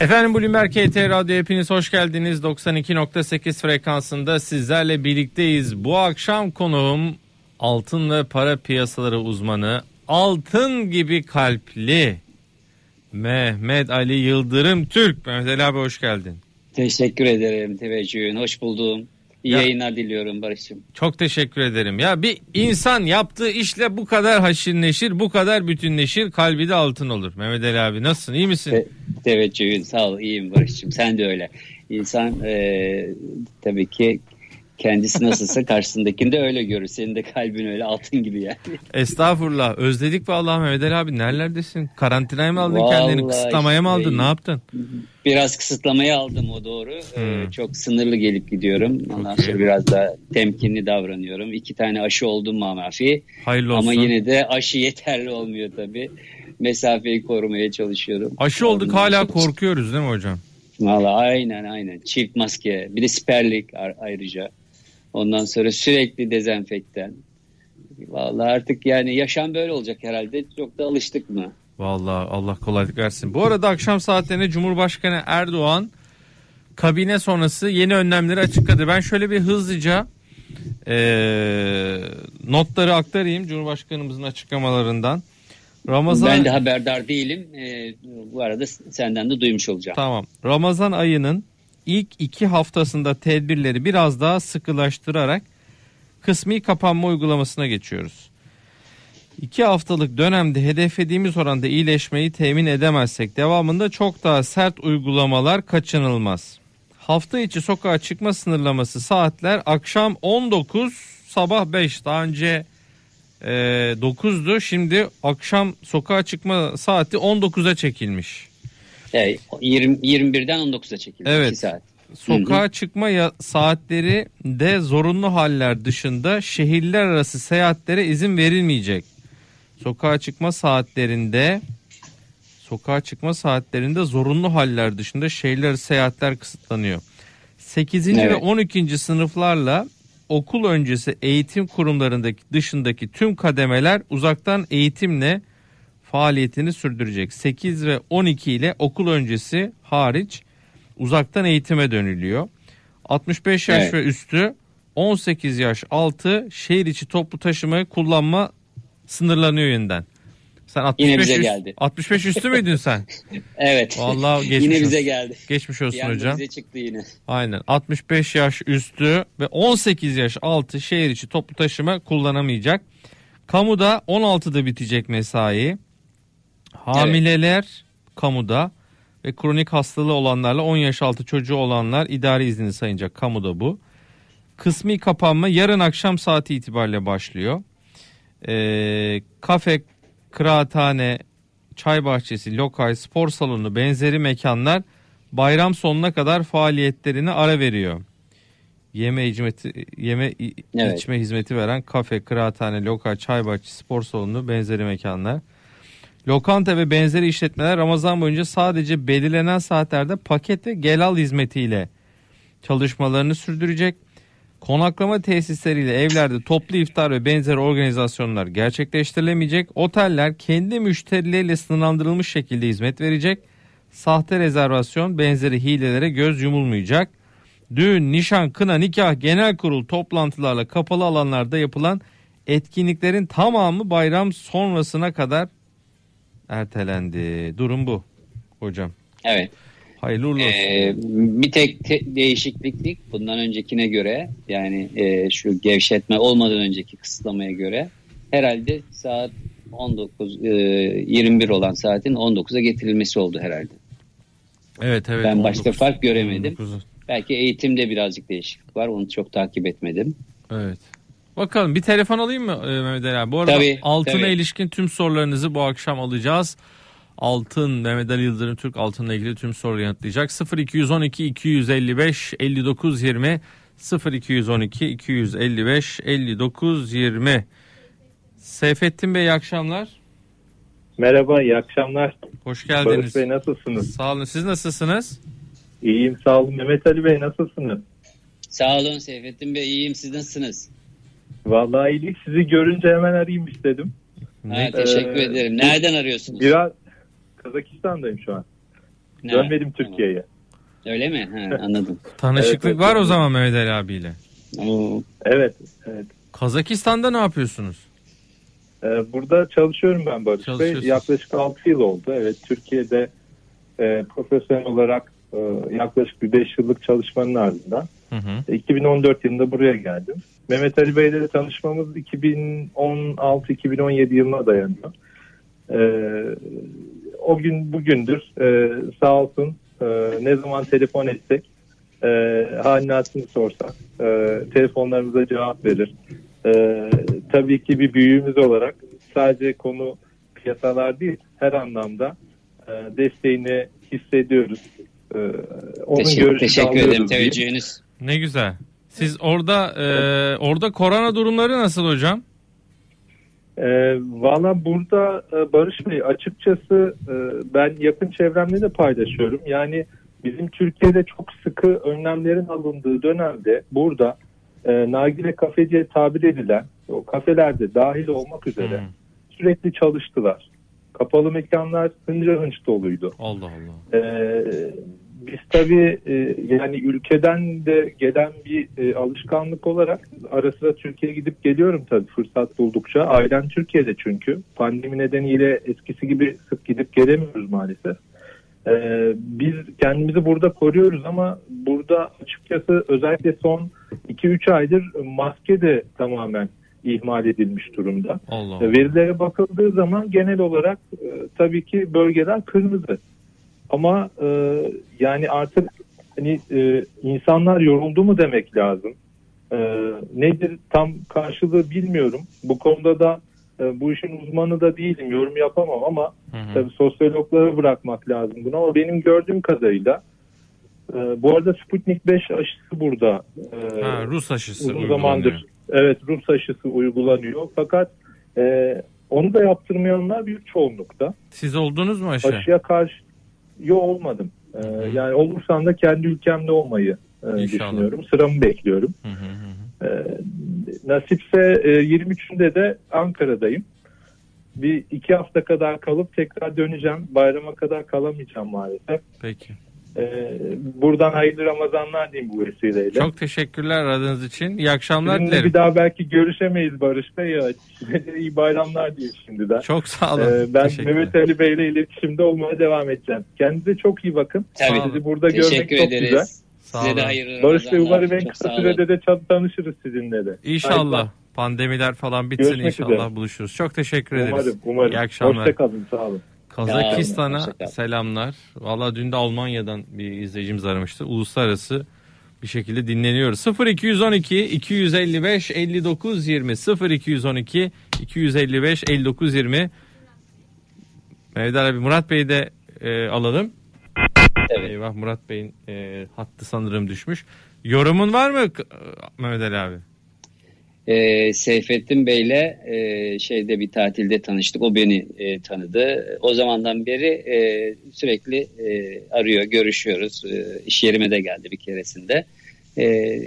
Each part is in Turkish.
Efendim Bloomberg KT Radyo hepiniz hoş geldiniz. 92.8 frekansında sizlerle birlikteyiz. Bu akşam konuğum altın ve para piyasaları uzmanı, altın gibi kalpli Mehmet Ali Yıldırım Türk. Mehmet Ali abi hoş geldin. Teşekkür ederim teveccühün. Hoş buldum. İyi Ya- yayınlar diliyorum Barış'cığım. Çok teşekkür ederim. Ya bir insan yaptığı işle bu kadar haşir neşir, bu kadar bütünleşir, kalbi de altın olur. Mehmet Ali abi nasılsın? İyi misin? Te- teveccühün sağ ol. İyiyim Barış'cığım. Sen de öyle. İnsan e, tabii ki kendisi nasılsa karşısındakini de öyle görür. Senin de kalbin öyle altın gibi yani. Estağfurullah. Özledik vallahi Mehmet Ali abi. Nerelerdesin? Karantinaya mı aldın kendini? Vallahi Kısıtlamaya mı aldın? Ne yaptın? Biraz kısıtlamaya aldım o doğru. E, Hmm. çok sınırlı gelip gidiyorum. Ondan Çok iyi. sonra biraz da temkinli davranıyorum. İki tane aşı oldum mamafi. Hayırlı olsun. Ama yine de aşı yeterli olmuyor tabii. Mesafeyi korumaya çalışıyorum. Aşı olduk Ondan hala sonra- korkuyoruz değil mi hocam? Valla aynen aynen. Çift maske. Bir de siperlik ayrıca. Ondan sonra sürekli dezenfektan. Valla artık yani yaşam böyle olacak herhalde. Çok da alıştık mı? Vallahi Allah kolaylık versin. Bu arada akşam saatlerinde Cumhurbaşkanı Erdoğan kabine sonrası yeni önlemleri açıkladı. Ben şöyle bir hızlıca eee, notları aktarayım Cumhurbaşkanımızın açıklamalarından. Ramazan Ben de haberdar değilim. Ee, bu arada senden de duymuş olacağım. Tamam. Ramazan ayının ilk iki haftasında tedbirleri biraz daha sıkılaştırarak kısmi kapanma uygulamasına geçiyoruz. İki haftalık dönemde hedeflediğimiz oranda iyileşmeyi temin edemezsek devamında çok daha sert uygulamalar kaçınılmaz. Hafta içi sokağa çıkma sınırlaması saatler akşam 19 sabah 5 daha önce e, 9'du şimdi akşam sokağa çıkma saati 19'a çekilmiş. Yani 20, 21'den 19'a çekildi. Evet. 2 saat. Sokağa çıkma ya- saatleri de zorunlu haller dışında şehirler arası seyahatlere izin verilmeyecek. Sokağa çıkma saatlerinde sokağa çıkma saatlerinde zorunlu haller dışında şehirler arası seyahatler kısıtlanıyor. 8. ve Evet. 12. sınıflarla okul öncesi eğitim kurumlarındaki dışındaki tüm kademeler uzaktan eğitimle faaliyetini sürdürecek. 8 ve 12 ile okul öncesi hariç uzaktan eğitime dönülüyor. 65 yaş Evet. ve üstü 18 yaş altı şehir içi toplu taşımayı kullanma sınırlanıyor yeniden. Sen 65 Yine bize üst- geldi. 65 üstü müydün sen? Evet. Vallahi geçmiş yine olsun. bize geldi. Geçmiş Bir olsun anda hocam. bize çıktı yine. Aynen 65 yaş üstü ve 18 yaş altı şehir içi toplu taşıma kullanamayacak. Kamuda 16'da bitecek mesai. Hamileler kamuda ve kronik hastalığı olanlarla 10 yaş altı çocuğu olanlar idari izni sayacak kamuda bu. Kısmi kapanma yarın akşam saati itibariyle başlıyor. Ee, kafe, kıraathane, çay bahçesi, lokal, spor salonu benzeri mekanlar bayram sonuna kadar faaliyetlerini ara veriyor. Yeme hizmeti yeme Evet. içme hizmeti veren kafe, kıraathane, lokal, çay bahçesi, spor salonu benzeri mekanlar. Lokanta ve benzeri işletmeler Ramazan boyunca sadece belirlenen saatlerde paket ve gel al hizmetiyle çalışmalarını sürdürecek. Konaklama tesisleriyle evlerde toplu iftar ve benzeri organizasyonlar gerçekleştirilemeyecek. Oteller kendi müşterileriyle sınırlandırılmış şekilde hizmet verecek. Sahte rezervasyon benzeri hilelere göz yumulmayacak. Düğün, nişan, kına, nikah, genel kurul toplantılarla kapalı alanlarda yapılan etkinliklerin tamamı bayram sonrasına kadar ertelendi. Durum bu hocam. Evet. Hayırlı uğurlu olsun. Ee, bir tek te- değişikliklik bundan öncekine göre yani e, şu gevşetme olmadan önceki kısıtlamaya göre herhalde saat 19 e, 21 olan saatin 19'a getirilmesi oldu herhalde. evet evet. ben başka 19 fark göremedim. 19'u. Belki eğitimde birazcık değişiklik var. Onu çok takip etmedim. Evet. Bakalım bir telefon alayım mı e, Mehmet Ali abi? Bu arada Tabii, altına tabii. ilişkin tüm sorularınızı bu akşam alacağız. Altın Mehmet Ali Yıldırım Türk altınla ilgili tüm soruları yanıtlayacak. 0212 255 59 20 0212 255 59 20 Seyfettin Bey iyi akşamlar. Merhaba, iyi akşamlar. Hoş Barış geldiniz. Bey nasılsınız? Sağ olun. Siz nasılsınız? İyiyim, sağ olun. Mehmet Ali Bey nasılsınız? Sağ olun Seyfettin Bey iyiyim siz nasılsınız? Vallahi iyilik. Sizi görünce hemen arayayım istedim. Ha, teşekkür Ee, ederim. Nereden arıyorsunuz? Biraz Kazakistan'dayım şu an. Ha, Dönmedim. Türkiye'ye. Öyle mi? Ha, anladım. Tanışıklık Evet, var o evet. zaman Mehmet Ali abiyle. Oo, Evet, evet. Kazakistan'da ne yapıyorsunuz? Ee, burada çalışıyorum ben Barış Bey. Yaklaşık 6 yıl oldu. Evet, Türkiye'de e, profesyonel olarak e, yaklaşık bir 5 yıllık çalışmanın ardından Hı hı. 2014 yılında buraya geldim. Mehmet Ali Bey ile tanışmamız 2016-2017 yılına dayanıyor. Ee, o gün bugündür e, sağ olsun e, ne zaman telefon etsek e, halini hatırını sorsak e, telefonlarımıza cevap verir. E, tabii ki bir büyüğümüz olarak sadece konu piyasalar değil her anlamda e, desteğini hissediyoruz. E, onun teşekkür, teşekkür ederim teveccühünüz. Ne güzel. Siz orada e, orada korona durumları nasıl hocam? E, Valla burada e, Barış Bey açıkçası e, ben yakın çevremle de paylaşıyorum. Yani bizim Türkiye'de çok sıkı önlemlerin alındığı dönemde burada e, nargile kafeciye tabir edilen o kafelerde dahil olmak üzere Hı. sürekli çalıştılar. Kapalı mekanlar hınca hınç doluydu. Allah Allah. Ee, biz tabii e, yani ülkeden de gelen bir e, alışkanlık olarak ara sıra Türkiye'ye gidip geliyorum tabii fırsat buldukça. Ailem Türkiye'de çünkü. Pandemi nedeniyle eskisi gibi sık gidip gelemiyoruz maalesef. Ee, biz kendimizi burada koruyoruz ama burada açıkçası özellikle son 2-3 aydır maske de tamamen ihmal edilmiş durumda. Allah Allah. Verilere bakıldığı zaman genel olarak e, tabii ki bölgeler kırmızı. Ama e, yani artık hani e, insanlar yoruldu mu demek lazım. E, nedir tam karşılığı bilmiyorum. Bu konuda da e, bu işin uzmanı da değilim. Yorum yapamam ama Hı hı. tabii sosyologlara bırakmak lazım bunu. Ama benim gördüğüm kadarıyla e, bu arada Sputnik 5 aşısı burada. e, Ha, Rus aşısı uzun uygulanıyor. zamandır evet Rus aşısı uygulanıyor. Fakat e, onu da yaptırmayanlar büyük çoğunlukta. Siz oldunuz mu aşı? Aşıya karşı yo olmadım. E, yani olursam da kendi ülkemde olmayı e, İnşallah. düşünüyorum. Sıramı bekliyorum. Hı hı hı. E, nasipse e, 23'ünde de Ankara'dayım. Bir iki hafta kadar kalıp tekrar döneceğim. Bayrama kadar kalamayacağım maalesef. Peki. E, buradan hayırlı Ramazanlar diyeyim bu vesileyle. Çok teşekkürler aradığınız için. İyi akşamlar Sizinle dilerim. bir daha belki görüşemeyiz Barış Bey ya. İyi bayramlar diyeyim şimdiden. Çok sağ olun. Ee, ben. Mehmet Ali Bey ile iletişimde olmaya devam edeceğim. Kendinize çok iyi bakın. Tabii. Sizi burada görmek Teşekkür çok ederiz. güzel. Sağ Size de olun. hayırlı Barış Bey umarım en Çok kısa sürede de tan- tanışırız sizinle de. İnşallah. Hayırlı. Pandemiler falan bitsin Görüşmek inşallah üzere. buluşuruz. Çok teşekkür ederiz. Umarım, umarım. İyi akşamlar. Hoşçakalın, sağ olun. Kazakistan'a selamlar. Valla dün de Almanya'dan bir izleyicimiz aramıştı. Uluslararası bir şekilde dinleniyoruz. 0212 255 59 20 0212 255 59 20 Mehmet abi Murat Bey'i de e, alalım. Evet. Eyvah Murat Bey'in e, hattı sanırım düşmüş. Yorumun var mı Mehmet Ali abi? Ee, Seyfettin Bey'le e, şeyde bir tatilde tanıştık. O beni e, tanıdı. O zamandan beri e, sürekli e, arıyor, görüşüyoruz. E, iş yerime de geldi bir keresinde. E,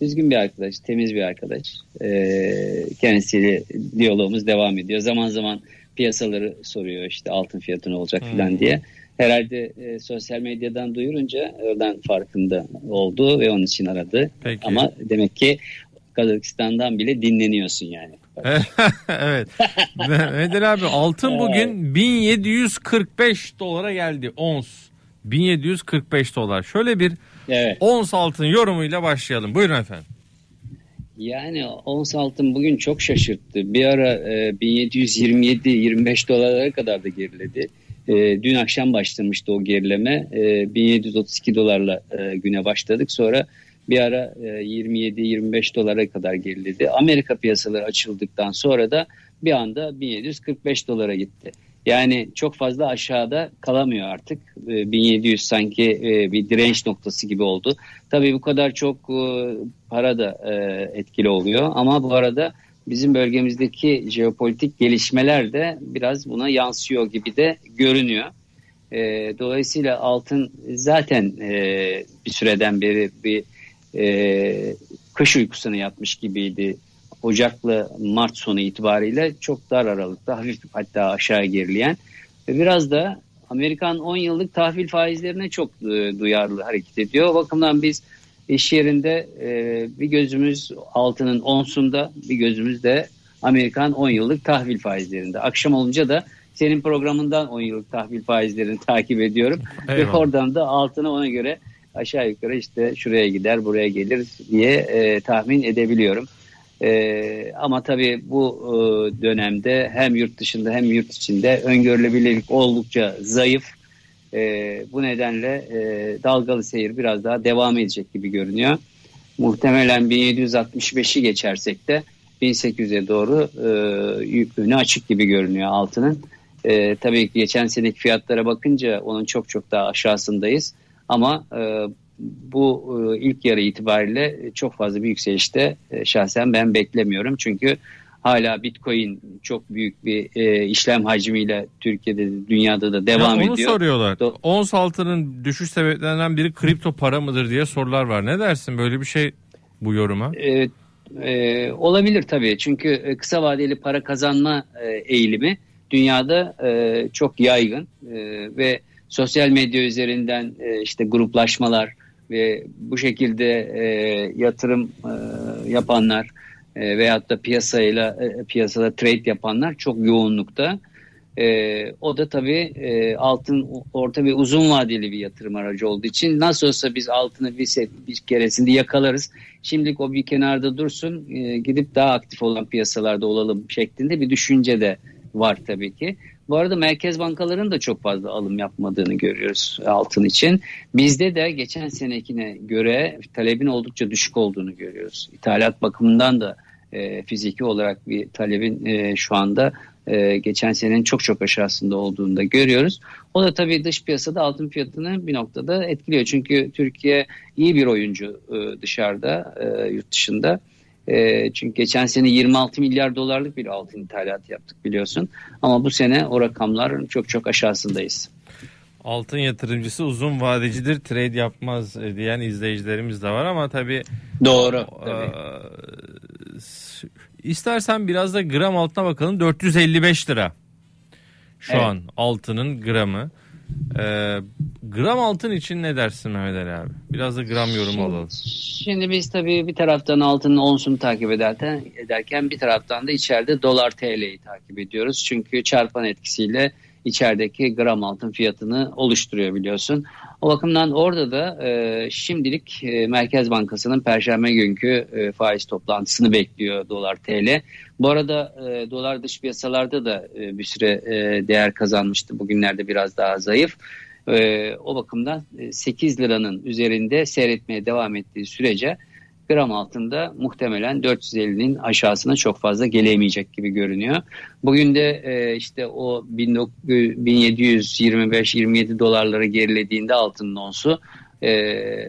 düzgün bir arkadaş, temiz bir arkadaş. E, kendisiyle diyalogumuz devam ediyor. Zaman zaman piyasaları soruyor işte altın fiyatı ne olacak Hmm. falan diye. Herhalde e, sosyal medyadan duyurunca oradan farkında oldu ve onun için aradı. Peki. Ama demek ki Kazakistan'dan bile dinleniyorsun yani. evet. Ali abi altın bugün 1745 dolara geldi ons. 1745 dolar. Şöyle bir Evet. ons altın yorumuyla başlayalım. Buyurun efendim. Yani ons altın bugün çok şaşırttı. Bir ara e, 1727-25 dolarlara kadar da geriledi. E, dün akşam başlamıştı o gerileme. E, 1732 dolarla e, güne başladık. Sonra bir ara e, 27-25 dolara kadar geriledi. Amerika piyasaları açıldıktan sonra da bir anda 1745 dolara gitti. Yani çok fazla aşağıda kalamıyor artık. E, 1700 sanki e, bir direnç noktası gibi oldu. Tabii bu kadar çok e, para da e, etkili oluyor ama bu arada bizim bölgemizdeki jeopolitik gelişmeler de biraz buna yansıyor gibi de görünüyor. E, dolayısıyla altın zaten e, bir süreden beri bir e, kış uykusuna yatmış gibiydi. Ocak'la Mart sonu itibariyle çok dar aralıkta hafif hatta aşağı gerileyen ve biraz da Amerikan 10 yıllık tahvil faizlerine çok e, duyarlı hareket ediyor. O bakımdan biz iş yerinde e, bir gözümüz altının onsunda bir gözümüz de Amerikan 10 yıllık tahvil faizlerinde. Akşam olunca da senin programından 10 yıllık tahvil faizlerini takip ediyorum. Eyvallah. Ve oradan da altına ona göre aşağı yukarı işte şuraya gider buraya gelir diye e, tahmin edebiliyorum. E, ama tabii bu e, dönemde hem yurt dışında hem yurt içinde öngörülebilirlik oldukça zayıf. E, bu nedenle e, dalgalı seyir biraz daha devam edecek gibi görünüyor. Muhtemelen 1765'i geçersek de 1800'e doğru e, yüklüğünü açık gibi görünüyor altının. E, tabii ki geçen seneki fiyatlara bakınca onun çok çok daha aşağısındayız. Ama e, bu e, ilk yarı itibariyle çok fazla bir yükselişte e, şahsen ben beklemiyorum. Çünkü hala Bitcoin çok büyük bir e, işlem hacmiyle Türkiye'de dünyada da devam ya onu ediyor. Onu soruyorlar. Do- Ons altının düşüş sebeplerinden biri kripto para mıdır diye sorular var. Ne dersin böyle bir şey bu yoruma? Evet. E, olabilir tabii çünkü e, kısa vadeli para kazanma e, eğilimi dünyada e, çok yaygın e, ve sosyal medya üzerinden e, işte gruplaşmalar ve bu şekilde e, yatırım e, yapanlar e, veyahut da piyasayla piyasada trade yapanlar çok yoğunlukta. O da tabii altın orta ve uzun vadeli bir yatırım aracı olduğu için nasıl olsa biz altını bir, bir keresinde yakalarız. Şimdilik o bir kenarda dursun gidip daha aktif olan piyasalarda olalım şeklinde bir düşünce de var tabii ki. Bu arada merkez bankaların da çok fazla alım yapmadığını görüyoruz altın için. Bizde de geçen senekine göre talebin oldukça düşük olduğunu görüyoruz. İthalat bakımından da e, fiziki olarak bir talebin e, şu anda e, geçen senenin çok çok aşağısında olduğunu da görüyoruz. O da tabii dış piyasada altın fiyatını bir noktada etkiliyor. Çünkü Türkiye iyi bir oyuncu e, dışarıda, e, yurt dışında. E, çünkü geçen sene 26 milyar dolarlık bir altın ithalatı yaptık biliyorsun. Ama bu sene o rakamlar çok çok aşağısındayız. Altın yatırımcısı uzun vadecidir, trade yapmaz e, diyen izleyicilerimiz de var ama tabii doğru. E, tabii. İstersen biraz da gram altına bakalım. 455 lira. Şu evet. an altının gramı. Ee, gram altın için ne dersin Mehmet Ali abi? Biraz da gram yorum şimdi, alalım. Şimdi biz tabii bir taraftan altının onsunu takip ederken, ederken bir taraftan da içeride dolar TL'yi takip ediyoruz. Çünkü çarpan etkisiyle içerideki gram altın fiyatını oluşturuyor biliyorsun. O bakımdan orada da e, şimdilik e, Merkez Bankası'nın Perşembe günkü e, faiz toplantısını bekliyor dolar TL. Bu arada e, dolar dış piyasalarda da e, bir süre e, değer kazanmıştı. Bugünlerde biraz daha zayıf. E, o bakımdan 8 e, liranın üzerinde seyretmeye devam ettiği sürece gram altında muhtemelen 450'nin aşağısına çok fazla gelemeyecek gibi görünüyor. Bugün de e, işte o 1725-27 dolarlara gerilediğinde altının onsu e,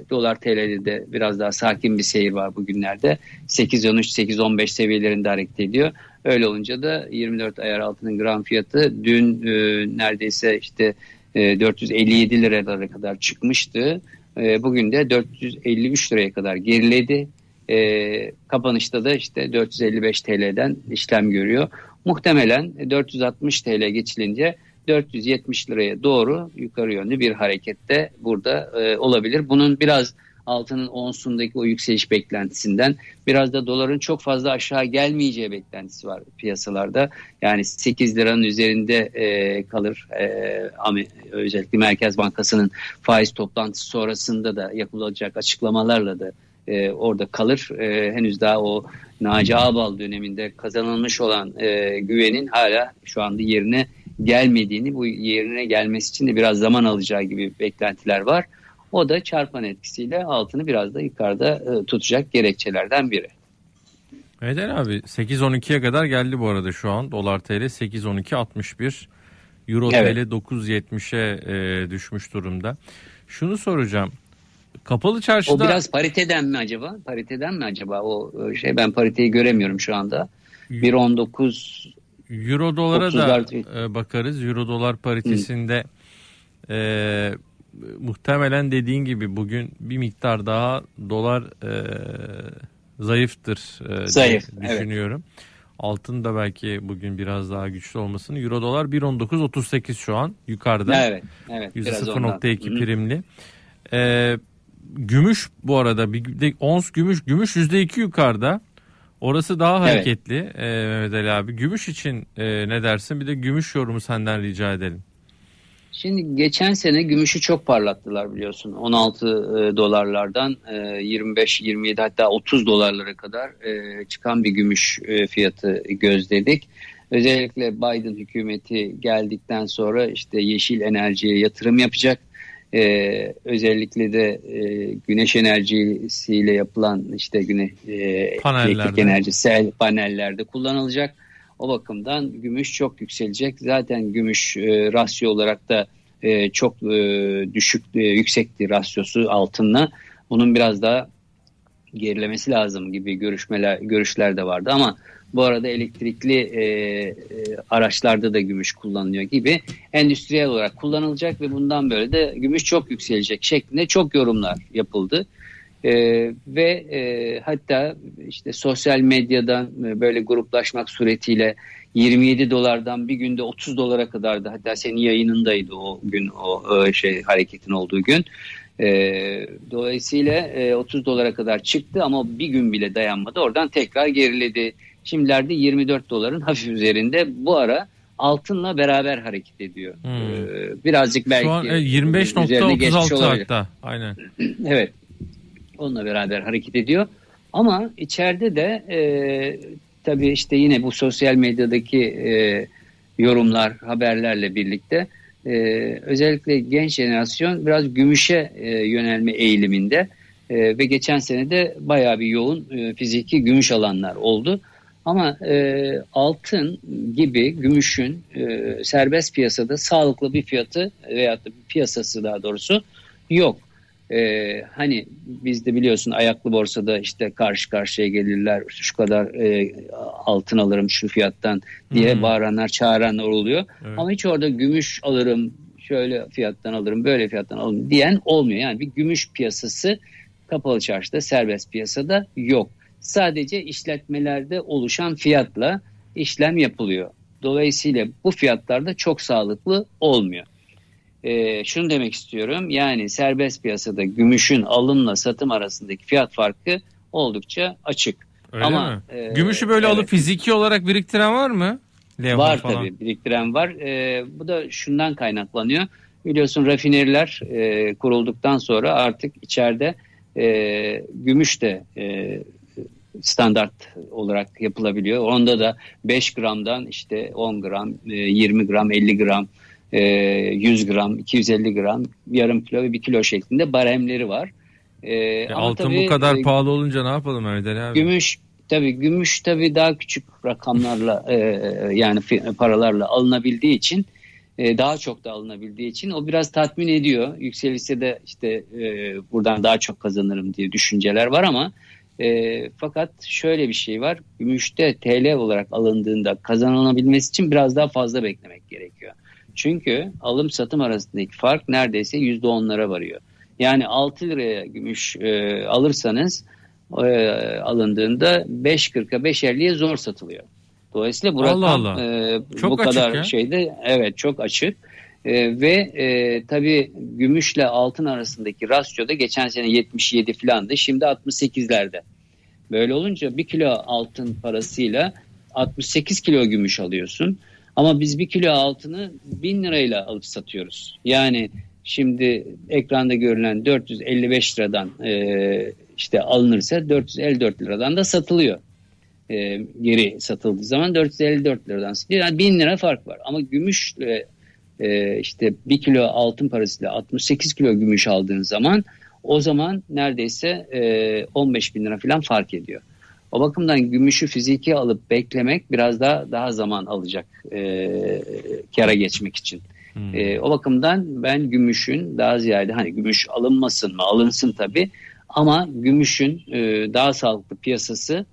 dolar TL'de de biraz daha sakin bir seyir var bugünlerde. 8.13-8.15 seviyelerinde hareket ediyor. Öyle olunca da 24 ayar altının gram fiyatı dün e, neredeyse işte e, 457 liralara kadar çıkmıştı. E, bugün de 453 liraya kadar geriledi. E, kapanışta da işte 455 TL'den işlem görüyor. Muhtemelen 460 TL geçilince 470 liraya doğru yukarı yönlü bir harekette burada e, olabilir. Bunun biraz altının onsundaki o yükseliş beklentisinden biraz da doların çok fazla aşağı gelmeyeceği beklentisi var piyasalarda. Yani 8 liranın üzerinde e, kalır. E, özellikle Merkez Bankası'nın faiz toplantısı sonrasında da yapılacak açıklamalarla da e, orada kalır. E, henüz daha o Naci Ağbal döneminde kazanılmış olan e, güvenin hala şu anda yerine gelmediğini, bu yerine gelmesi için de biraz zaman alacağı gibi beklentiler var. O da çarpan etkisiyle altını biraz da yukarıda e, tutacak gerekçelerden biri. Eder abi 8.12'ye kadar geldi bu arada şu an dolar TL 8.12.61 euro evet. TL 9.70'e e, düşmüş durumda. Şunu soracağım kapalı çarşıda... O biraz pariteden mi acaba? Pariteden mi acaba o e, şey ben pariteyi göremiyorum şu anda. 1.19 Euro dolara da e, bakarız. Euro dolar paritesinde e, muhtemelen dediğin gibi bugün bir miktar daha dolar e, zayıftır e, Zayıf, düşünüyorum. Evet. Altın da belki bugün biraz daha güçlü olmasın. Euro dolar 1.19.38 şu an yukarıda. Evet. evet %0.2 primli. Ee, gümüş bu arada bir de ons gümüş gümüş %2 yukarıda. Orası daha hareketli evet. e, Mehmet Ali abi. Gümüş için e, ne dersin? Bir de gümüş yorumu senden rica edelim. Şimdi geçen sene gümüşü çok parlattılar biliyorsun. 16 e, dolarlardan e, 25, 27 hatta 30 dolarlara kadar e, çıkan bir gümüş e, fiyatı gözledik. Özellikle Biden hükümeti geldikten sonra işte yeşil enerjiye yatırım yapacak. Ee, özellikle de e, güneş enerjisiyle yapılan işte güneş e, elektrik enerjisi panellerde kullanılacak. O bakımdan gümüş çok yükselecek. Zaten gümüş e, rasyo olarak da e, çok e, düşük e, yüksekti rasyosu altınla. Bunun biraz daha gerilemesi lazım gibi görüşmeler görüşler de vardı ama bu arada elektrikli e, e, araçlarda da gümüş kullanılıyor gibi endüstriyel olarak kullanılacak ve bundan böyle de gümüş çok yükselecek şeklinde çok yorumlar yapıldı. E, ve e, hatta işte sosyal medyadan e, böyle gruplaşmak suretiyle 27 dolardan bir günde 30 dolara kadar da hatta senin yayınındaydı o gün o, o şey hareketin olduğu gün. E, dolayısıyla e, 30 dolara kadar çıktı ama bir gün bile dayanmadı. Oradan tekrar geriledi. Şimdilerde 24 doların hafif üzerinde. Bu ara altınla beraber hareket ediyor. Hmm. Ee, birazcık belki Şu an 25.36 e, hatta. Aynen. evet. Onunla beraber hareket ediyor. Ama içeride de e, tabii işte yine bu sosyal medyadaki e, yorumlar, haberlerle birlikte e, özellikle genç jenerasyon biraz gümüşe e, yönelme eğiliminde e, ve geçen sene de bayağı bir yoğun e, fiziki gümüş alanlar oldu. Ama e, altın gibi gümüşün e, serbest piyasada sağlıklı bir fiyatı veya da bir piyasası daha doğrusu yok. E, hani bizde biliyorsun ayaklı borsada işte karşı karşıya gelirler şu kadar e, altın alırım şu fiyattan diye hmm. bağıranlar çağıranlar oluyor. Evet. Ama hiç orada gümüş alırım şöyle fiyattan alırım böyle fiyattan alırım diyen olmuyor. Yani bir gümüş piyasası kapalı çarşıda serbest piyasada yok sadece işletmelerde oluşan fiyatla işlem yapılıyor. Dolayısıyla bu fiyatlar da çok sağlıklı olmuyor. Ee, şunu demek istiyorum yani serbest piyasada gümüşün alımla satım arasındaki fiyat farkı oldukça açık. Öyle Ama, mi? E, Gümüşü böyle evet. alıp fiziki olarak biriktiren var mı? Levha var falan. tabii biriktiren var. E, bu da şundan kaynaklanıyor. Biliyorsun rafineriler e, kurulduktan sonra artık içeride e, gümüş de e, standart olarak yapılabiliyor. Onda da 5 gramdan işte 10 gram, 20 e, gram, 50 gram, 100 e, gram, 250 gram, yarım kilo ve 1 kilo şeklinde baremleri var. E, altın tabii, bu kadar pahalı olunca ne yapalım Mehmet abi? Gümüş tabii gümüş tabii daha küçük rakamlarla yani paralarla alınabildiği için daha çok da alınabildiği için o biraz tatmin ediyor. Yükselirse de işte buradan daha çok kazanırım diye düşünceler var ama e, fakat şöyle bir şey var. Gümüşte TL olarak alındığında kazanılabilmesi için biraz daha fazla beklemek gerekiyor. Çünkü alım satım arasındaki fark neredeyse %10'lara varıyor. Yani 6 liraya gümüş e, alırsanız e, alındığında 5.40'a 5.50'ye zor satılıyor. Dolayısıyla bu Allah rakam Allah. E, çok bu kadar ya. şeyde evet çok açık. E, ve e, tabii gümüşle altın arasındaki rasyoda geçen sene 77 filandı. Şimdi 68'lerde. Böyle olunca bir kilo altın parasıyla 68 kilo gümüş alıyorsun. Ama biz bir kilo altını 1000 lirayla alıp satıyoruz. Yani şimdi ekranda görülen 455 liradan e, işte alınırsa 454 liradan da satılıyor. E, geri satıldığı zaman 454 liradan satılıyor. Yani 1000 lira fark var. Ama gümüşle e, işte bir kilo altın parasıyla 68 kilo gümüş aldığın zaman o zaman neredeyse e, 15 bin lira falan fark ediyor. O bakımdan gümüşü fiziki alıp beklemek biraz daha daha zaman alacak e, kara geçmek için. Hmm. E, o bakımdan ben gümüşün daha ziyade hani gümüş alınmasın mı alınsın tabi ama gümüşün e, daha sağlıklı piyasası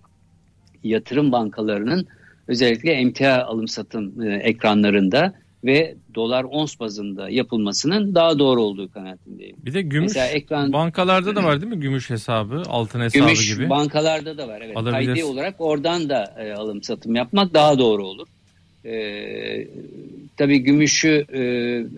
yatırım bankalarının özellikle emtia alım satım e, ekranlarında ve dolar ons bazında yapılmasının daha doğru olduğu kanaatindeyim. Bir de gümüş ekran... bankalarda da var değil mi gümüş hesabı, altın hesabı gümüş, gibi? bankalarda da var evet. Kaydi olarak oradan da e, alım satım yapmak daha doğru olur. E, tabii gümüşü e,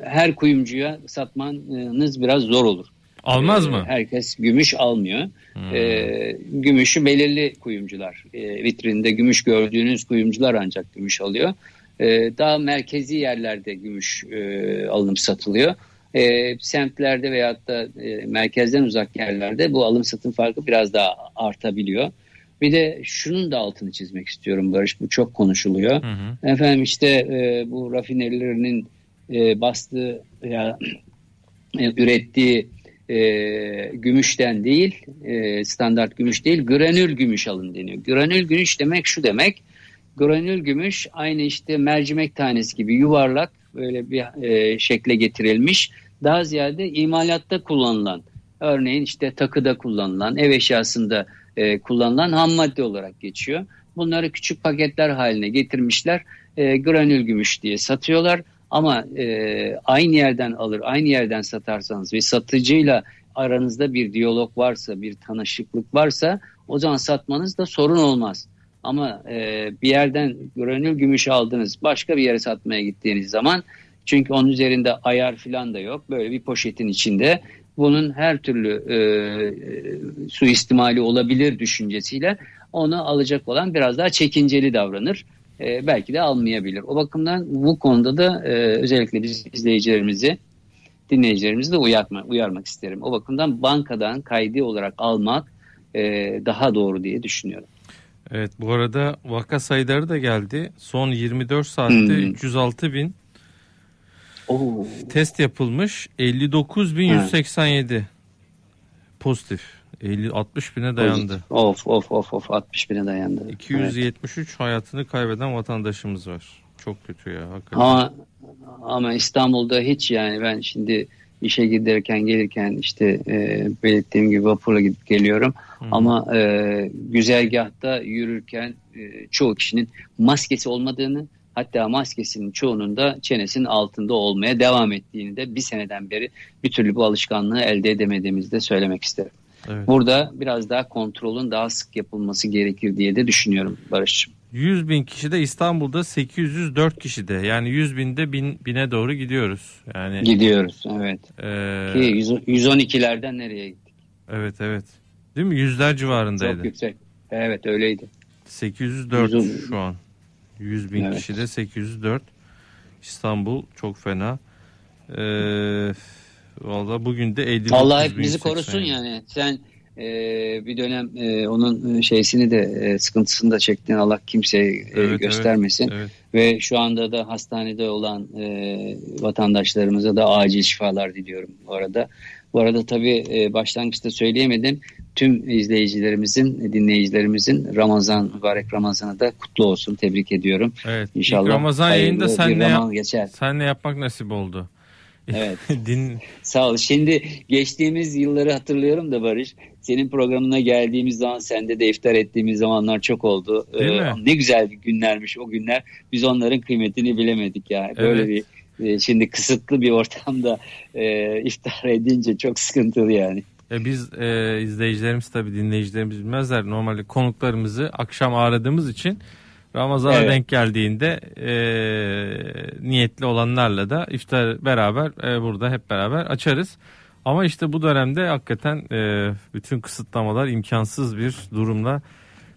her kuyumcuya satmanız biraz zor olur. Almaz e, mı? Herkes gümüş almıyor. Hmm. E, gümüşü belirli kuyumcular, e, vitrinde gümüş gördüğünüz kuyumcular ancak gümüş alıyor. E, daha merkezi yerlerde gümüş e, alınıp satılıyor. E, semtlerde veyahut da e, merkezden uzak yerlerde bu alım satım farkı biraz daha artabiliyor. Bir de şunun da altını çizmek istiyorum Barış. Bu çok konuşuluyor. Hı hı. Efendim işte e, bu rafinerilerinin e, bastığı ya e, ürettiği e, gümüşten değil, e, standart gümüş değil, granül gümüş alın deniyor. Granül gümüş demek şu demek. Granül gümüş aynı işte mercimek tanesi gibi yuvarlak böyle bir e, şekle getirilmiş. Daha ziyade imalatta kullanılan, örneğin işte takıda kullanılan, ev eşyasında e, kullanılan ham madde olarak geçiyor. Bunları küçük paketler haline getirmişler. E, granül gümüş diye satıyorlar. Ama e, aynı yerden alır, aynı yerden satarsanız ve satıcıyla aranızda bir diyalog varsa, bir tanışıklık varsa o zaman satmanız da sorun olmaz. Ama e, bir yerden granül gümüş aldınız, başka bir yere satmaya gittiğiniz zaman çünkü onun üzerinde ayar falan da yok. Böyle bir poşetin içinde bunun her türlü e, e, suistimali olabilir düşüncesiyle onu alacak olan biraz daha çekinceli davranır. E, belki de almayabilir. O bakımdan bu konuda da e, özellikle biz izleyicilerimizi, dinleyicilerimizi de uyarma, uyarmak isterim. O bakımdan bankadan kaydı olarak almak e, daha doğru diye düşünüyorum. Evet bu arada vaka sayıları da geldi. Son 24 saatte hmm. 306 bin Oo. test yapılmış. 59.187 pozitif. 50 60 bine dayandı. Of of of of 60 bine dayandı. 273 evet. hayatını kaybeden vatandaşımız var. Çok kötü ya hakikaten. Ama ama İstanbul'da hiç yani ben şimdi işe giderken gelirken işte e, belirttiğim gibi vapurla gidip geliyorum. Hı. Ama e, güzergahta yürürken e, çoğu kişinin maskesi olmadığını hatta maskesinin çoğunun da çenesinin altında olmaya devam ettiğini de bir seneden beri bir türlü bu alışkanlığı elde edemediğimizi de söylemek isterim. Evet. Burada biraz daha kontrolün daha sık yapılması gerekir diye de düşünüyorum Barış'cığım. 100 bin kişi de İstanbul'da 804 kişi de yani 100 binde bin, bine doğru gidiyoruz. Yani Gidiyoruz evet. Ee, Ki 112'lerden nereye gittik? Evet evet. Değil mi? Yüzler civarındaydı. Çok yüksek. Evet öyleydi. 804 110... şu an. 100 bin evet. kişi de 804. İstanbul çok fena. Ee, Valla bugün de 59 Allah hep bizi korusun yani. Sen e, bir dönem e, onun şeysini de e, sıkıntısını da çektin. Allah kimseye e, evet, göstermesin. Evet, evet. Ve şu anda da hastanede olan e, vatandaşlarımıza da acil şifalar diliyorum bu arada. Bu arada tabii e, başlangıçta söyleyemedim. Tüm izleyicilerimizin, dinleyicilerimizin Ramazan, mübarek Ramazan'ı da kutlu olsun. Tebrik ediyorum. Evet. İnşallah İlk Ramazan yayında sen ne, yap- geçer. sen ne yapmak nasip oldu? Evet. Din... Sağ ol. Şimdi geçtiğimiz yılları hatırlıyorum da Barış. Senin programına geldiğimiz zaman sende de iftar ettiğimiz zamanlar çok oldu. Değil ee, mi? Ne güzel günlermiş o günler. Biz onların kıymetini bilemedik ya. Böyle evet. bir e, şimdi kısıtlı bir ortamda e, iftar edince çok sıkıntılı yani. E biz e, izleyicilerimiz tabii dinleyicilerimiz bilmezler. Normalde konuklarımızı akşam ağırladığımız için Ramazan'a evet. denk geldiğinde e, niyetli olanlarla da iftar beraber e, burada hep beraber açarız. Ama işte bu dönemde hakikaten e, bütün kısıtlamalar imkansız bir durumla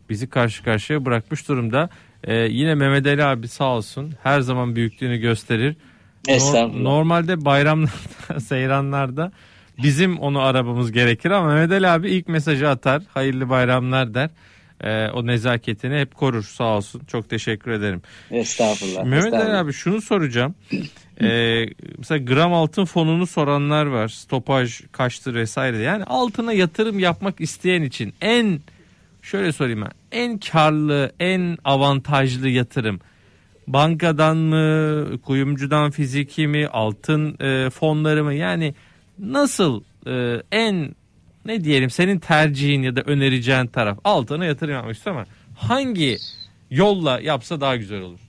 bizi karşı karşıya bırakmış durumda. E, yine Mehmet Ali abi sağ olsun her zaman büyüklüğünü gösterir. Estağfurullah. Normalde bayramlarda, seyranlarda bizim onu arabamız gerekir ama Mehmet Ali abi ilk mesajı atar. Hayırlı bayramlar der e, o nezaketini hep korur sağ olsun. Çok teşekkür ederim. Estağfurullah. Mehmet Ali abi şunu soracağım. ee, mesela gram altın fonunu soranlar var. Stopaj kaçtır vesaire. Yani altına yatırım yapmak isteyen için en şöyle sorayım ben. En karlı, en avantajlı yatırım bankadan mı, kuyumcudan fiziki mi, altın e, fonları mı? Yani nasıl e, en ne diyelim senin tercihin ya da önereceğin taraf altına yatırım yapmak istiyor ama hangi yolla yapsa daha güzel olur?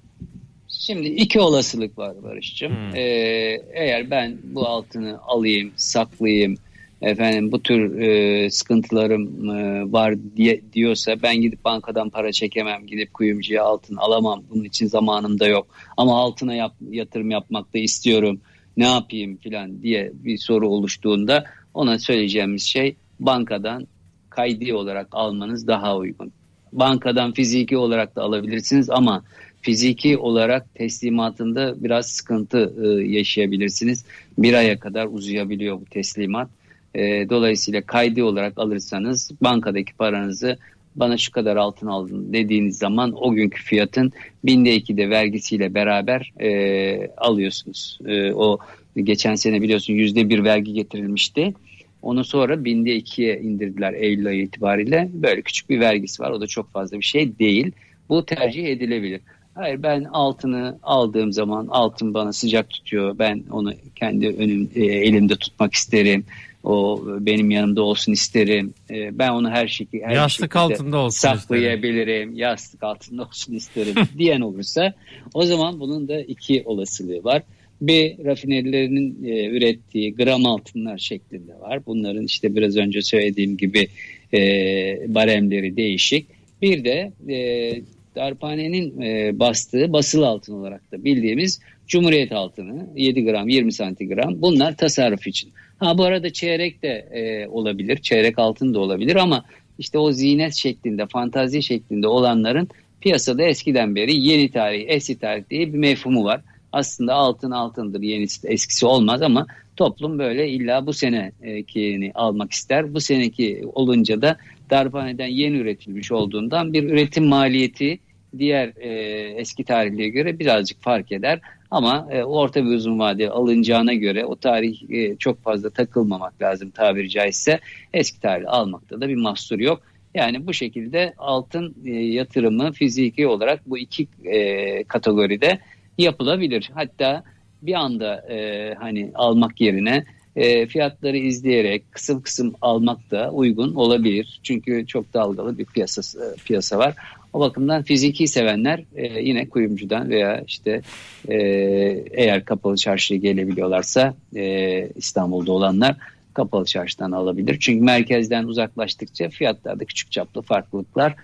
Şimdi iki olasılık var Barış'cığım. Hmm. Ee, eğer ben bu altını alayım, saklayayım, efendim bu tür e, sıkıntılarım e, var diye diyorsa ben gidip bankadan para çekemem, gidip kuyumcuya altın alamam. Bunun için zamanım da yok. Ama altına yap, yatırım yapmak da istiyorum. Ne yapayım filan diye bir soru oluştuğunda ona söyleyeceğimiz şey bankadan kaydi olarak almanız daha uygun. Bankadan fiziki olarak da alabilirsiniz ama fiziki olarak teslimatında biraz sıkıntı e, yaşayabilirsiniz. Bir aya kadar uzayabiliyor bu teslimat. E, dolayısıyla kaydi olarak alırsanız bankadaki paranızı bana şu kadar altın aldın dediğiniz zaman o günkü fiyatın binde iki de vergisiyle beraber e, alıyorsunuz. E, o geçen sene biliyorsun yüzde bir vergi getirilmişti. Onu sonra binde ikiye indirdiler Eylül ayı itibariyle. Böyle küçük bir vergisi var. O da çok fazla bir şey değil. Bu tercih edilebilir. Hayır ben altını aldığım zaman altın bana sıcak tutuyor. Ben onu kendi önüm e, elimde tutmak isterim. O benim yanımda olsun isterim. E, ben onu her şekilde her yastık altında olsun saklayabilirim. Isterim. Yastık altında olsun isterim diyen olursa o zaman bunun da iki olasılığı var. Bir rafinerilerinin e, ürettiği gram altınlar şeklinde var. Bunların işte biraz önce söylediğim gibi e, baremleri değişik. Bir de e, darphanenin e, bastığı basıl altın olarak da bildiğimiz Cumhuriyet altını 7 gram 20 santigram bunlar tasarruf için. Ha bu arada çeyrek de e, olabilir çeyrek altın da olabilir ama işte o zinet şeklinde fantazi şeklinde olanların piyasada eskiden beri yeni tarih eski tarih diye bir mefhumu var. Aslında altın altındır yenisi eskisi olmaz ama toplum böyle illa bu senekini almak ister. Bu seneki olunca da darphaneden yeni üretilmiş olduğundan bir üretim maliyeti diğer e, eski tarihlere göre birazcık fark eder. Ama e, orta ve uzun vade alınacağına göre o tarih e, çok fazla takılmamak lazım tabiri caizse. Eski tarih almakta da bir mahsur yok. Yani bu şekilde altın e, yatırımı fiziki olarak bu iki e, kategoride yapılabilir. Hatta bir anda e, hani almak yerine e, fiyatları izleyerek kısım kısım almak da uygun olabilir. Çünkü çok dalgalı bir piyasa piyasa var. O bakımdan fiziki sevenler e, yine kuyumcudan veya işte e, eğer kapalı çarşıya gelebiliyorlarsa e, İstanbul'da olanlar kapalı çarşıdan alabilir. Çünkü merkezden uzaklaştıkça fiyatlarda küçük çaplı farklılıklar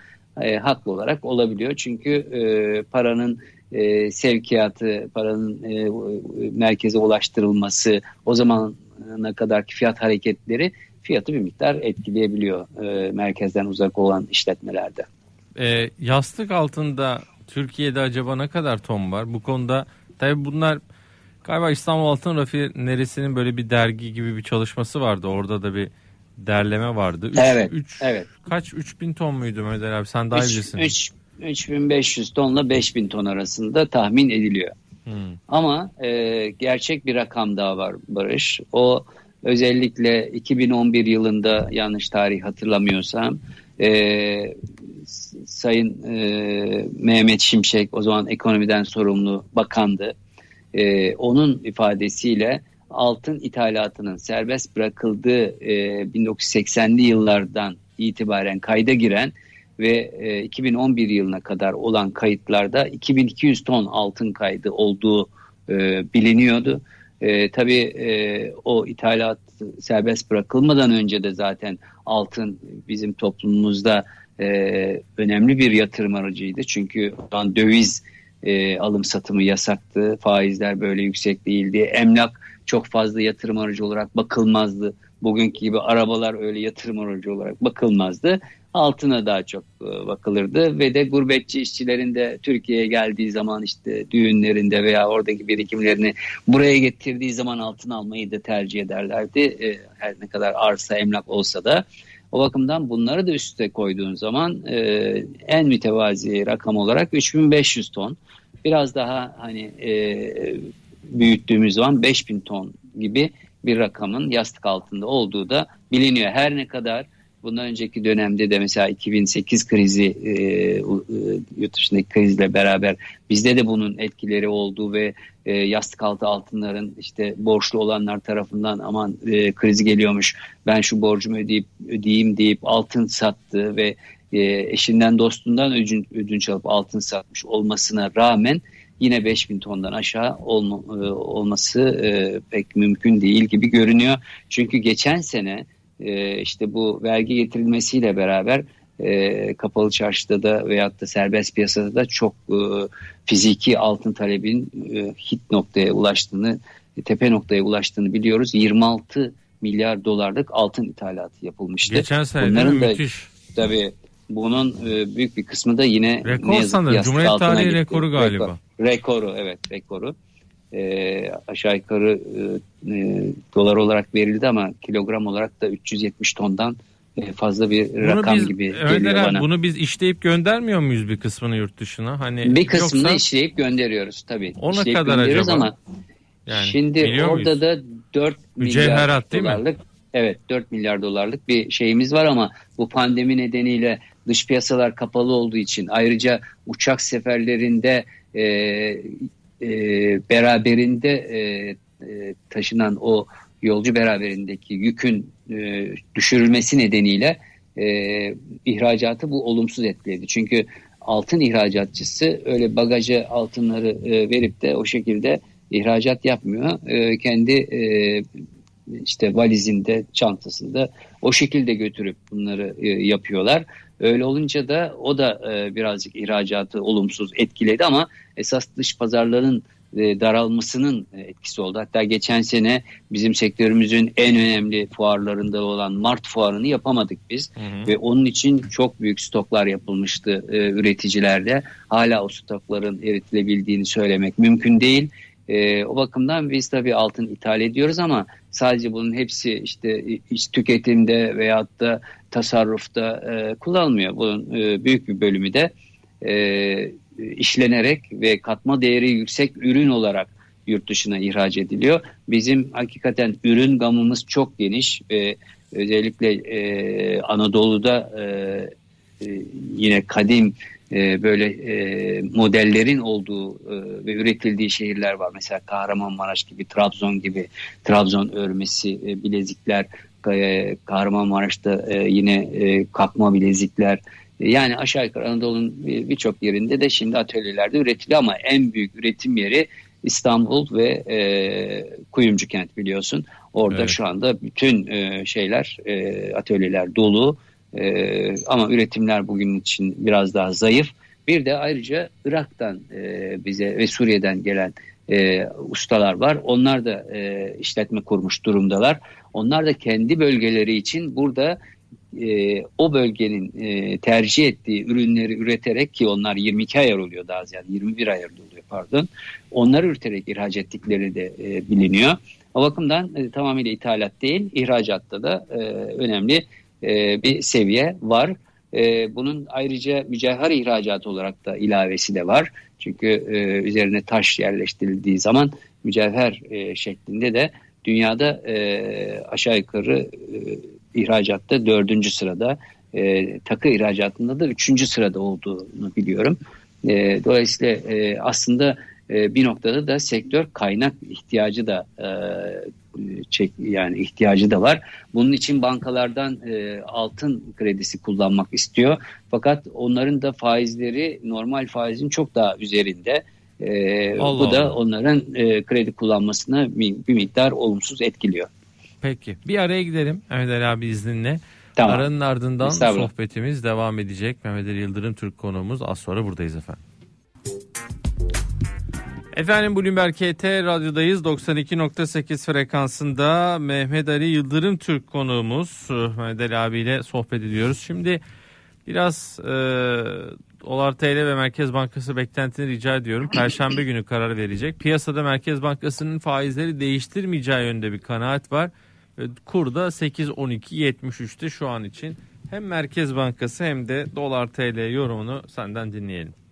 e, haklı olarak olabiliyor. Çünkü e, paranın e, sevkiyatı, paranın e, merkeze ulaştırılması, o zamana kadarki fiyat hareketleri fiyatı bir miktar etkileyebiliyor e, merkezden uzak olan işletmelerde. E, yastık altında Türkiye'de acaba ne kadar ton var? Bu konuda tabi bunlar galiba İstanbul Altın Rafinerisi'nin böyle bir dergi gibi bir çalışması vardı. Orada da bir derleme vardı. Üç, evet. Üç, evet. Kaç 3000 ton muydu Mehmet abi? Sen daha iyi bilirsin. 3500 tonla 5000 ton arasında tahmin ediliyor. Hmm. Ama e, gerçek bir rakam daha var Barış. O özellikle 2011 yılında yanlış tarih hatırlamıyorsam e, Sayın e, Mehmet Şimşek o zaman ekonomiden sorumlu bakandı. E, onun ifadesiyle altın ithalatının serbest bırakıldığı e, 1980'li yıllardan itibaren kayda giren ve e, 2011 yılına kadar olan kayıtlarda 2200 ton altın kaydı olduğu e, biliniyordu. E, tabii e, o ithalat serbest bırakılmadan önce de zaten altın bizim toplumumuzda e, önemli bir yatırım aracıydı. Çünkü o döviz e, alım satımı yasaktı, faizler böyle yüksek değildi, emlak çok fazla yatırım aracı olarak bakılmazdı. Bugünkü gibi arabalar öyle yatırım aracı olarak bakılmazdı altına daha çok e, bakılırdı ve de gurbetçi işçilerin de Türkiye'ye geldiği zaman işte düğünlerinde veya oradaki birikimlerini buraya getirdiği zaman altın almayı da tercih ederlerdi. E, her ne kadar arsa emlak olsa da o bakımdan bunları da üste koyduğun zaman e, en mütevazi rakam olarak 3500 ton. Biraz daha hani büyüttüğümüz zaman 5000 ton gibi bir rakamın yastık altında olduğu da biliniyor. Her ne kadar Bundan önceki dönemde de mesela 2008 krizi e, e, yurt dışındaki krizle beraber bizde de bunun etkileri olduğu ve e, yastık altı altınların işte borçlu olanlar tarafından aman e, kriz geliyormuş ben şu borcumu ödeyip ödeyeyim deyip altın sattı ve e, eşinden dostundan ödünç, ödünç alıp altın satmış olmasına rağmen yine 5000 tondan aşağı olma, e, olması e, pek mümkün değil gibi görünüyor. Çünkü geçen sene e, işte bu vergi getirilmesiyle beraber e, kapalı çarşıda da veyahut da serbest piyasada da çok e, fiziki altın talebin e, hit noktaya ulaştığını, tepe noktaya ulaştığını biliyoruz. 26 milyar dolarlık altın ithalatı yapılmıştı. Geçen sene Bunların da, müthiş. Tabii bunun e, büyük bir kısmı da yine rekor ne yazık sanırım. Cumhuriyet tarihi gitti. rekoru galiba. Rekor, rekoru evet rekoru. E, aşağı yukarı e, e, dolar olarak verildi ama kilogram olarak da 370 tondan e, fazla bir bunu rakam biz, gibi geliyor bana. Bunu biz işleyip göndermiyor muyuz bir kısmını yurt dışına? Hani bir kısmını yoksa... işleyip gönderiyoruz tabii. Ona işleyip kadar acaba? Ama yani, şimdi orada muyuz? da 4 milyar dolarlık mi? evet 4 milyar dolarlık bir şeyimiz var ama bu pandemi nedeniyle dış piyasalar kapalı olduğu için ayrıca uçak seferlerinde e, e, beraberinde e, e, taşınan o yolcu beraberindeki yükün e, düşürülmesi nedeniyle e, ihracatı bu olumsuz etkiledi. Çünkü altın ihracatçısı öyle bagaja altınları e, verip de o şekilde ihracat yapmıyor. E, kendi e, işte valizinde, çantasında o şekilde götürüp bunları e, yapıyorlar. Öyle olunca da o da e, birazcık ihracatı olumsuz etkiledi ama esas dış pazarların e, daralmasının e, etkisi oldu. Hatta geçen sene bizim sektörümüzün en önemli fuarlarında olan Mart fuarını yapamadık biz. Hı hı. Ve onun için çok büyük stoklar yapılmıştı e, üreticilerde. Hala o stokların eritilebildiğini söylemek mümkün değil. E, o bakımdan biz tabii altın ithal ediyoruz ama sadece bunun hepsi işte iç tüketimde veyahut da tasarrufta e, kullanılmıyor. Bunun e, büyük bir bölümü de e, işlenerek ve katma değeri yüksek ürün olarak yurt dışına ihraç ediliyor. Bizim hakikaten ürün gamımız çok geniş ve özellikle e, Anadolu'da e, e, yine kadim e, böyle e, modellerin olduğu e, ve üretildiği şehirler var. Mesela Kahramanmaraş gibi, Trabzon gibi, Trabzon örmesi, e, bilezikler, e, Kahramanmaraş'ta e, yine e, kakma bilezikler, yani aşağı yukarı Anadolu'nun birçok yerinde de şimdi atölyelerde üretiliyor ama en büyük üretim yeri İstanbul ve e, Kuyumcu kent biliyorsun. Orada evet. şu anda bütün e, şeyler e, atölyeler dolu e, ama üretimler bugün için biraz daha zayıf. Bir de ayrıca Irak'tan e, bize ve Suriye'den gelen e, ustalar var. Onlar da e, işletme kurmuş durumdalar. Onlar da kendi bölgeleri için burada e, o bölgenin e, tercih ettiği ürünleri üreterek ki onlar 22 ayar oluyor daha ziyade 21 ayar oluyor pardon. Onları üreterek ihraç ettikleri de e, biliniyor. O bakımdan e, tamamıyla ithalat değil ihracatta da e, önemli e, bir seviye var. E, bunun ayrıca mücevher ihracatı olarak da ilavesi de var. Çünkü e, üzerine taş yerleştirildiği zaman mücevher e, şeklinde de dünyada e, aşağı yukarı e, ihracatta dördüncü sırada, e, takı ihracatında da üçüncü sırada olduğunu biliyorum. E, dolayısıyla e, aslında e, bir noktada da sektör kaynak ihtiyacı da e, çek yani ihtiyacı da var. Bunun için bankalardan e, altın kredisi kullanmak istiyor. Fakat onların da faizleri normal faizin çok daha üzerinde. E, Allah bu da Allah. onların e, kredi kullanmasına bir, bir miktar olumsuz etkiliyor. Peki bir araya gidelim Mehmet Ali abi izninle. Tamam. Aranın ardından sohbetimiz devam edecek. Mehmet Ali Yıldırım Türk konuğumuz. Az sonra buradayız efendim. Efendim Bloomberg KT radyodayız 92.8 frekansında Mehmet Ali Yıldırım Türk konuğumuz Mehmet Ali abiyle sohbet ediyoruz. Şimdi biraz e, Dolar TL ve Merkez Bankası beklentini rica ediyorum. Perşembe günü karar verecek. Piyasada Merkez Bankası'nın faizleri değiştirmeyeceği yönde bir kanaat var. Kur da 8.12.73'te şu an için. Hem Merkez Bankası hem de Dolar TL yorumunu senden dinleyelim.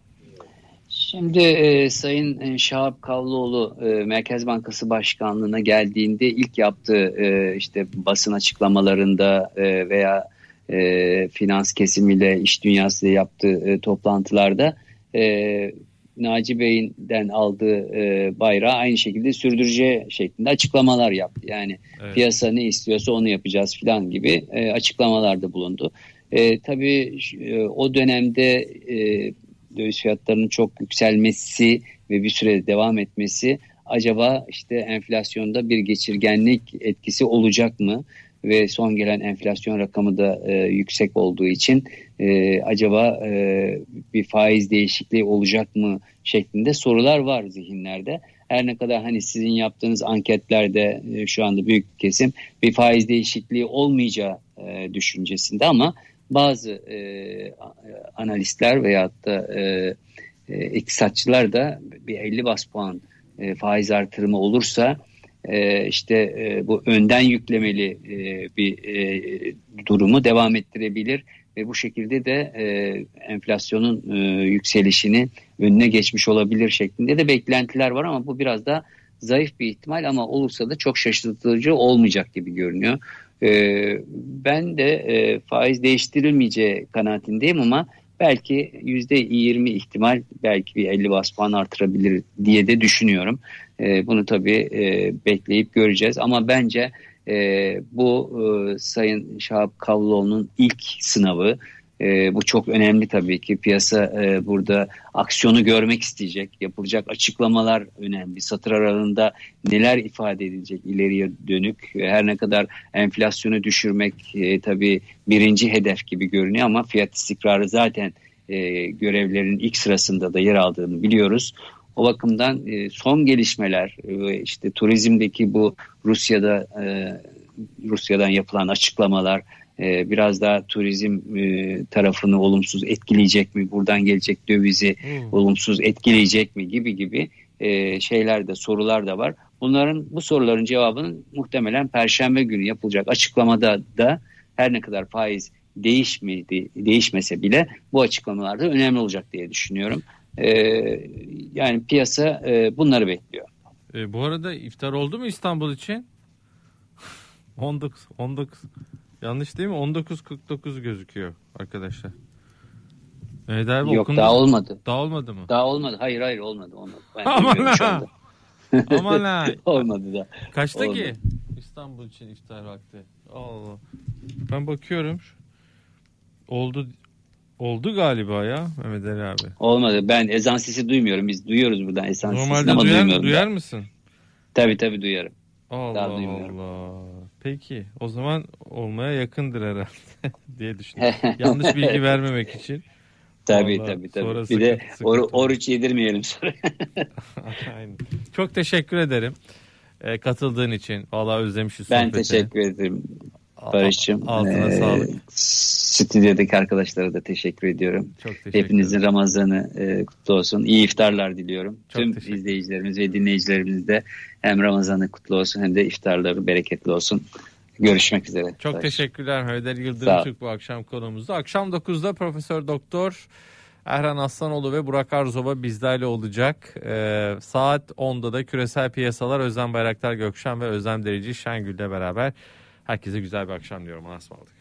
Şimdi e, Sayın e, Şahap Kavlıoğlu e, Merkez Bankası Başkanlığı'na geldiğinde ilk yaptığı e, işte basın açıklamalarında e, veya e, finans kesimiyle iş dünyasıyla yaptığı e, toplantılarda e, Naci Bey'den aldığı e, bayrağı aynı şekilde sürdüreceği şeklinde açıklamalar yaptı. Yani evet. piyasa ne istiyorsa onu yapacağız falan gibi e, açıklamalarda bulundu. E, tabii e, o dönemde e, döviz fiyatlarının çok yükselmesi ve bir süre devam etmesi acaba işte enflasyonda bir geçirgenlik etkisi olacak mı? Ve son gelen enflasyon rakamı da e, yüksek olduğu için e, acaba e, bir faiz değişikliği olacak mı şeklinde sorular var zihinlerde. Her ne kadar hani sizin yaptığınız anketlerde e, şu anda büyük kesim bir faiz değişikliği olmayacağı e, düşüncesinde ama bazı e, analistler veyahut da e, e, iktisatçılar da bir 50 bas puan e, faiz artırımı olursa e, işte e, bu önden yüklemeli e, bir e, durumu devam ettirebilir ve bu şekilde de e, enflasyonun e, yükselişini önüne geçmiş olabilir şeklinde de beklentiler var ama bu biraz da zayıf bir ihtimal ama olursa da çok şaşırtıcı olmayacak gibi görünüyor. E, ben de e, faiz değiştirilmeyeceği kanaatindeyim ama belki %20 ihtimal belki bir 50 bas puan artırabilir diye de düşünüyorum. E, bunu tabii e, bekleyip göreceğiz ama bence e, bu Sayın Şahap Kavloğlu'nun ilk sınavı. E, bu çok önemli tabii ki. Piyasa e, burada aksiyonu görmek isteyecek. Yapılacak açıklamalar önemli. Satır aralığında neler ifade edilecek ileriye dönük. Her ne kadar enflasyonu düşürmek e, tabii birinci hedef gibi görünüyor ama fiyat istikrarı zaten e, görevlerin ilk sırasında da yer aldığını biliyoruz. O bakımdan e, son gelişmeler e, işte turizmdeki bu Rusya'da e, Rusya'dan yapılan açıklamalar biraz daha turizm e, tarafını olumsuz etkileyecek mi? Buradan gelecek dövizi hmm. olumsuz etkileyecek mi gibi gibi e, şeyler de sorular da var. Bunların bu soruların cevabını muhtemelen Perşembe günü yapılacak açıklamada da her ne kadar faiz değişmedi, değişmese bile bu açıklamalarda önemli olacak diye düşünüyorum. E, yani piyasa e, bunları bekliyor. E, bu arada iftar oldu mu İstanbul için? 19 19 yanlış değil mi? 19.49 gözüküyor arkadaşlar. Mehmet abi Yok okundu. daha olmadı. Daha olmadı mı? Daha olmadı. Hayır hayır olmadı. olmadı. Ben Aman ha. Aman ha. olmadı da. Kaçta olmadı. ki? İstanbul için iftar vakti. Allah. Ben bakıyorum. Oldu Oldu galiba ya Mehmet Ali abi. Olmadı. Ben ezan sesi duymuyorum. Biz duyuyoruz buradan ezan Normalde sesini ama duyar, duymuyorum. duyar ben. mısın? Tabii tabii duyarım. Allah Daha duymuyorum. Allah. Peki o zaman olmaya yakındır herhalde diye düşünüyorum. Yanlış bilgi vermemek için. Tabii Vallahi tabii tabii. Bir sıkıntı, de or oruç yedirmeyelim sonra. Aynen. Çok teşekkür ederim e, katıldığın için. Vallahi özlemişiz Ben teşekkür ederim. Barış'cığım. Altına ee, sağlık. Stüdyodaki arkadaşlara da teşekkür ediyorum. Çok teşekkür Hepinizin Ramazan'ı e, kutlu olsun. İyi iftarlar diliyorum. Çok Tüm izleyicilerimiz ve dinleyicilerimiz de hem Ramazan'ı kutlu olsun hem de iftarları bereketli olsun. Görüşmek üzere. Çok Barış. teşekkürler Haydar Yıldırım Türk bu akşam konumuzda. Akşam 9'da Profesör Doktor Erhan Aslanoğlu ve Burak Arzova bizlerle olacak. Ee, saat 10'da da küresel piyasalar Özlem Bayraktar Gökşen ve Özlem Derici Şengül'le beraber Herkese güzel bir akşam diyorum. Anasmalık.